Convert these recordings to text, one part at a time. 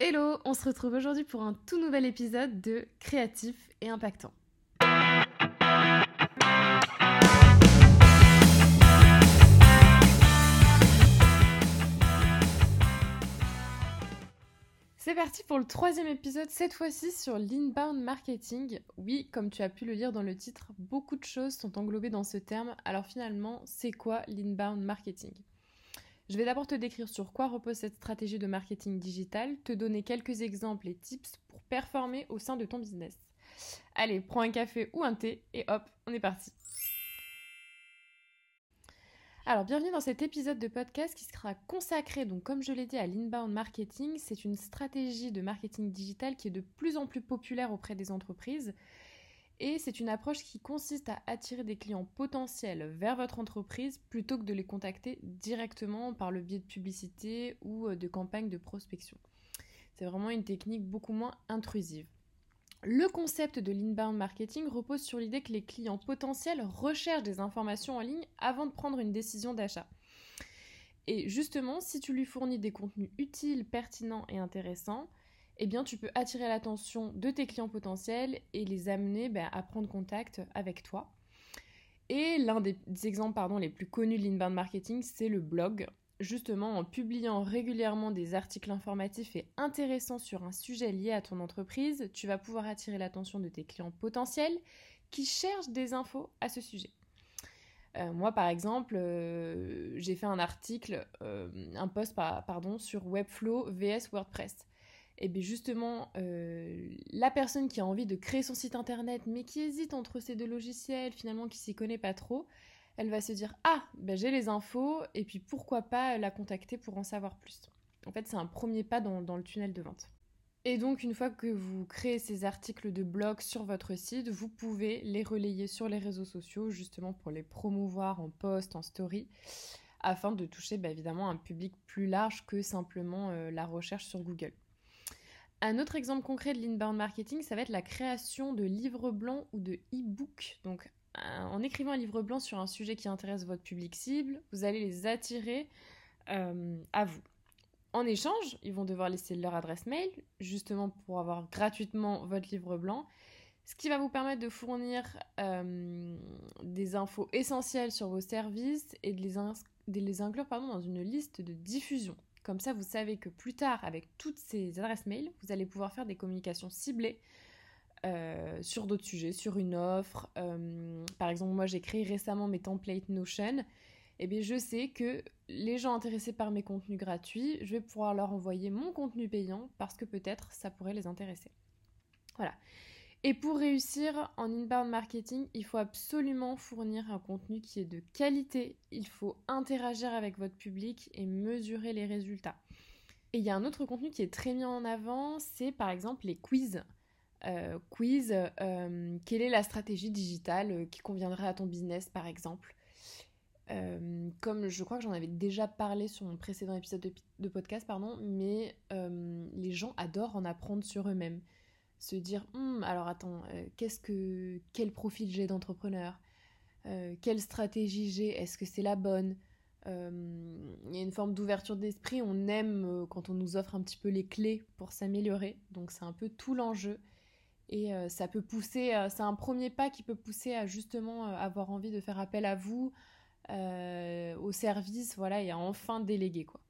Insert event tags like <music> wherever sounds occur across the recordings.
Hello, on se retrouve aujourd'hui pour un tout nouvel épisode de Créatif et Impactant. C'est parti pour le troisième épisode, cette fois-ci sur l'inbound marketing. Oui, comme tu as pu le lire dans le titre, beaucoup de choses sont englobées dans ce terme. Alors finalement, c'est quoi l'inbound marketing? Je vais d'abord te décrire sur quoi repose cette stratégie de marketing digital, te donner quelques exemples et tips pour performer au sein de ton business. Allez, prends un café ou un thé et hop, on est parti. Alors, bienvenue dans cet épisode de podcast qui sera consacré, donc comme je l'ai dit, à l'inbound marketing. C'est une stratégie de marketing digital qui est de plus en plus populaire auprès des entreprises. Et c'est une approche qui consiste à attirer des clients potentiels vers votre entreprise plutôt que de les contacter directement par le biais de publicité ou euh, de campagnes de prospection. C'est vraiment une technique beaucoup moins intrusive. Le concept de l'inbound marketing repose sur l'idée que les clients potentiels recherchent des informations en ligne avant de prendre une décision d'achat. Et justement, si tu lui fournis des contenus utiles, pertinents et intéressants, eh bien tu peux attirer l'attention de tes clients potentiels et les amener ben, à prendre contact avec toi. Et l'un des exemples les plus connus de l'inbound marketing, c'est le blog justement en publiant régulièrement des articles informatifs et intéressants sur un sujet lié à ton entreprise, tu vas pouvoir attirer l'attention de tes clients potentiels qui cherchent des infos à ce sujet. Euh, moi, par exemple, euh, j'ai fait un article, euh, un post pardon, sur Webflow vs WordPress. Et bien justement, la personne qui a envie de créer son site internet, mais qui hésite entre ces deux logiciels, finalement qui s'y connaît pas trop, elle va se dire Ah, ben j'ai les infos, et puis pourquoi pas la contacter pour en savoir plus? En fait, c'est un premier pas dans, le tunnel de vente. Et donc, une fois que vous créez ces articles de blog sur votre site, vous pouvez les relayer sur les réseaux sociaux, justement pour les promouvoir en post, en story, afin de toucher bah, évidemment un public plus large que simplement euh, la recherche sur Google. Un autre exemple concret de l'inbound marketing, ça va être la création de livres blancs ou de e-books. Donc en écrivant un livre blanc sur un sujet qui intéresse votre public cible, vous allez les attirer euh, à vous. En échange, ils vont devoir laisser leur adresse mail, justement pour avoir gratuitement votre livre blanc, ce qui va vous permettre de fournir euh, des infos essentielles sur vos services et de les, de les inclure dans une liste de diffusion. Comme ça, vous savez que plus tard, avec toutes ces adresses mail, vous allez pouvoir faire des communications ciblées euh, sur d'autres sujets, sur une offre. Euh, par exemple, moi j'ai créé récemment mes templates Notion. Eh bien, je sais que les gens intéressés par mes contenus gratuits, je vais pouvoir leur envoyer mon contenu payant parce que peut-être ça pourrait les intéresser. Voilà. Et pour réussir en inbound marketing, il faut absolument fournir un contenu qui est de qualité. Il faut interagir avec votre public et mesurer les résultats. Et il y a un autre contenu qui est très mis en avant, c'est par exemple les quiz. Euh, quiz, euh, quelle est la stratégie digitale euh, qui conviendrait à ton business par exemple? Comme je crois que j'en avais déjà parlé sur mon précédent épisode de, podcast, pardon, mais les gens adorent en apprendre sur eux-mêmes. Se dire, hum, alors attends, qu'est-ce que, quel profil j'ai d'entrepreneur? Quelle stratégie j'ai? Est-ce que c'est la bonne? Il y a une forme d'ouverture d'esprit, on aime quand on nous offre un petit peu les clés pour s'améliorer, donc c'est un peu tout l'enjeu. Et euh, ça peut pousser, euh, c'est un premier pas qui peut pousser à justement euh, avoir envie de faire appel à vous, au service, voilà, et à enfin déléguer quoi.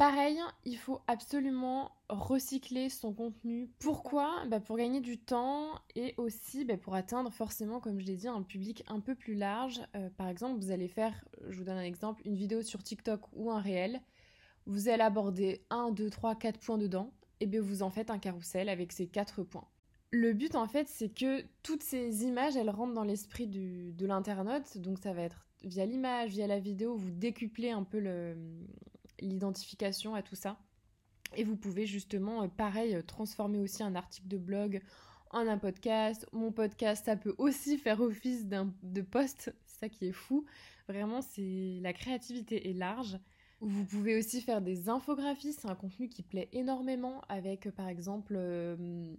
Pareil, il faut absolument recycler son contenu. Pourquoi? Bah Pour gagner du temps et aussi bah, pour atteindre forcément, comme je l'ai dit, un public un peu plus large. par exemple, vous allez faire, je vous donne un exemple, une vidéo sur TikTok ou un réel. Vous allez aborder 1, 2, 3, 4 points dedans et bien vous en faites un carrousel avec ces quatre points. Le but en fait c'est que toutes ces images elles rentrent dans l'esprit de l'internaute, donc ça va être via l'image, via la vidéo, vous décuplez un peu l'identification à tout ça. Et vous pouvez justement, euh, pareil, transformer aussi un article de blog en un podcast. Mon podcast, ça peut aussi <laughs> faire office de post, c'est ça qui est fou. Vraiment, c'est la créativité est large. Vous pouvez aussi faire des infographies, c'est un contenu qui plaît énormément avec euh, par exemple euh,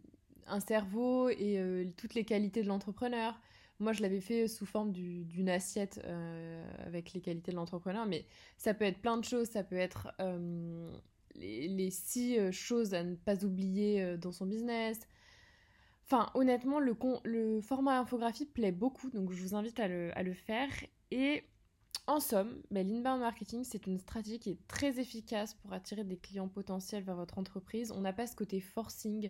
un cerveau et euh, toutes les qualités de l'entrepreneur. Moi, je l'avais fait sous forme d'une assiette avec les qualités de l'entrepreneur, mais ça peut être plein de choses. Ça peut être les, six choses à ne pas oublier dans son business. Enfin, honnêtement, le, format infographie plaît beaucoup, donc je vous invite à le, faire. Et en somme, ben, l'inbound marketing, c'est une stratégie qui est très efficace pour attirer des clients potentiels vers votre entreprise. On n'a pas ce côté forcing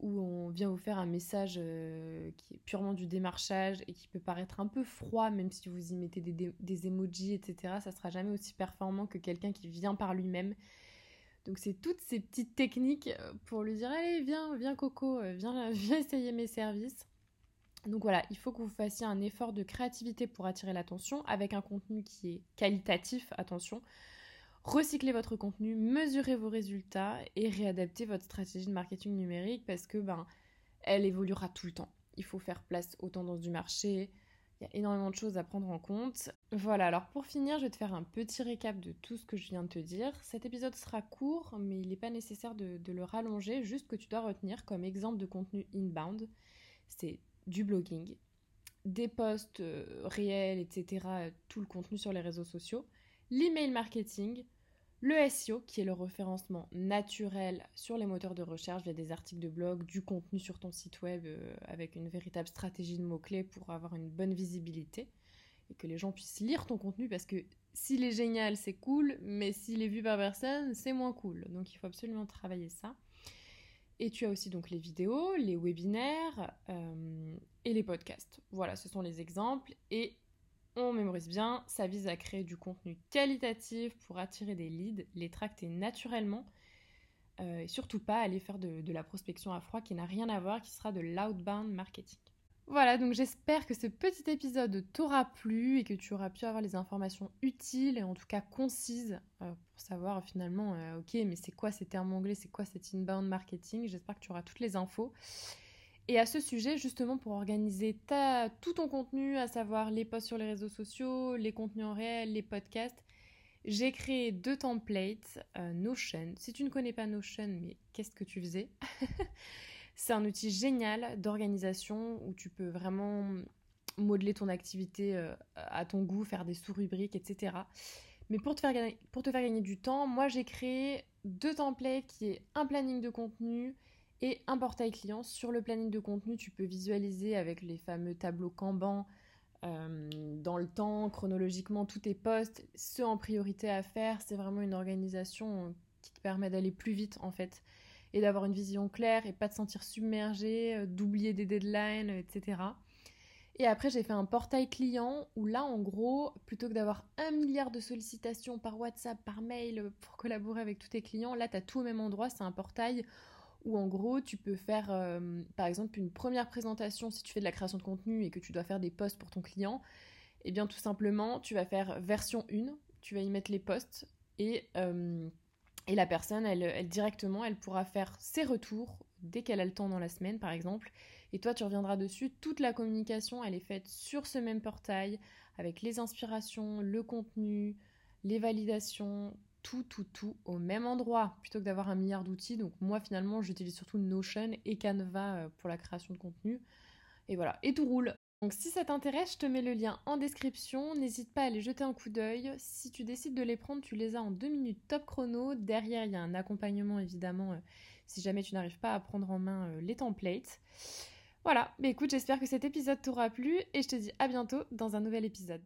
où on vient vous faire un message euh, qui est purement du démarchage et qui peut paraître un peu froid, même si vous y mettez des, emojis, etc. Ça sera jamais aussi performant que quelqu'un qui vient par lui-même. Donc c'est toutes ces petites techniques euh, pour lui dire allez viens, viens Coco, euh, viens, <laughs> viens essayer mes services. Donc voilà, il faut que vous fassiez un effort de créativité pour attirer l'attention avec un contenu qui est qualitatif, attention. Recyclez votre contenu, mesurez vos résultats et réadaptez votre stratégie de marketing numérique parce que ben elle évoluera tout le temps. Il faut faire place aux tendances du marché. Il y a énormément de choses à prendre en compte. Voilà, alors pour finir, je vais te faire un petit récap de tout ce que je viens de te dire. Cet épisode sera court, mais il n'est pas nécessaire de, de le rallonger, juste que tu dois retenir comme exemple de contenu inbound. C'est du blogging, des posts euh, réels, etc., tout le contenu sur les réseaux sociaux, l'email marketing, le SEO, qui est le référencement naturel sur les moteurs de recherche via des articles de blog, du contenu sur ton site web euh, avec une véritable stratégie de mots-clés pour avoir une bonne visibilité et que les gens puissent lire ton contenu parce que s'il est génial, c'est cool, mais s'il est vu par personne, c'est moins cool. Donc il faut absolument travailler ça. Et tu as aussi donc les vidéos, les webinaires euh, et les podcasts. Voilà, ce sont les exemples. Et on mémorise bien, ça vise à créer du contenu qualitatif pour attirer des leads, les tracter naturellement. Euh, et surtout pas aller faire de, la prospection à froid qui n'a rien à voir, qui sera de l'outbound marketing. Voilà, donc j'espère que ce petit épisode t'aura plu et que tu auras pu avoir les informations utiles et en tout cas concises euh, pour savoir finalement, euh, ok, mais c'est quoi ces termes anglais, c'est quoi cet inbound marketing? J'espère que tu auras toutes les infos. Et à ce sujet, justement, pour organiser tout ton contenu, à savoir les posts sur les réseaux sociaux, les contenus en réel, les podcasts, j'ai créé deux templates euh, Notion. Si tu ne connais pas Notion, mais qu'est-ce que tu faisais? <laughs> C'est un outil génial d'organisation où tu peux vraiment modeler ton activité euh, à ton goût, faire des sous-rubriques, etc. Mais pour te, faire gagner, pour te faire gagner du temps, moi j'ai créé deux templates qui est un planning de contenu et un portail client. Sur le planning de contenu, tu peux visualiser avec les fameux tableaux Kanban euh, dans le temps, chronologiquement, tous tes posts, ceux en priorité à faire. C'est vraiment une organisation qui te permet d'aller plus vite en fait et d'avoir une vision claire et pas de sentir submergé, euh, d'oublier des deadlines, etc. Et après, j'ai fait un portail client où là, en gros, plutôt que d'avoir un milliard de sollicitations par WhatsApp, par mail pour collaborer avec tous tes clients, là, tu as tout au même endroit. C'est un portail où, en gros, tu peux faire, euh, par exemple, une première présentation si tu fais de la création de contenu et que tu dois faire des posts pour ton client. Et eh bien, tout simplement, tu vas faire version 1, tu vas y mettre les posts et euh, la personne, elle, directement, elle pourra faire ses retours dès qu'elle a le temps dans la semaine, par exemple. Et toi, tu reviendras dessus. Toute la communication, elle est faite sur ce même portail, avec les inspirations, le contenu, les validations, tout, tout, tout au même endroit, plutôt que d'avoir un milliard d'outils. Donc moi, finalement, j'utilise surtout Notion et Canva euh, pour la création de contenu. Et voilà, et tout roule. Donc si ça t'intéresse, je te mets le lien en description. N'hésite pas à aller jeter un coup d'œil. Si tu décides de les prendre, tu les as en deux minutes top chrono. Derrière, il y a un accompagnement évidemment euh, si jamais tu n'arrives pas à prendre en main euh, les templates. Voilà, mais écoute, j'espère que cet épisode t'aura plu et je te dis à bientôt dans un nouvel épisode.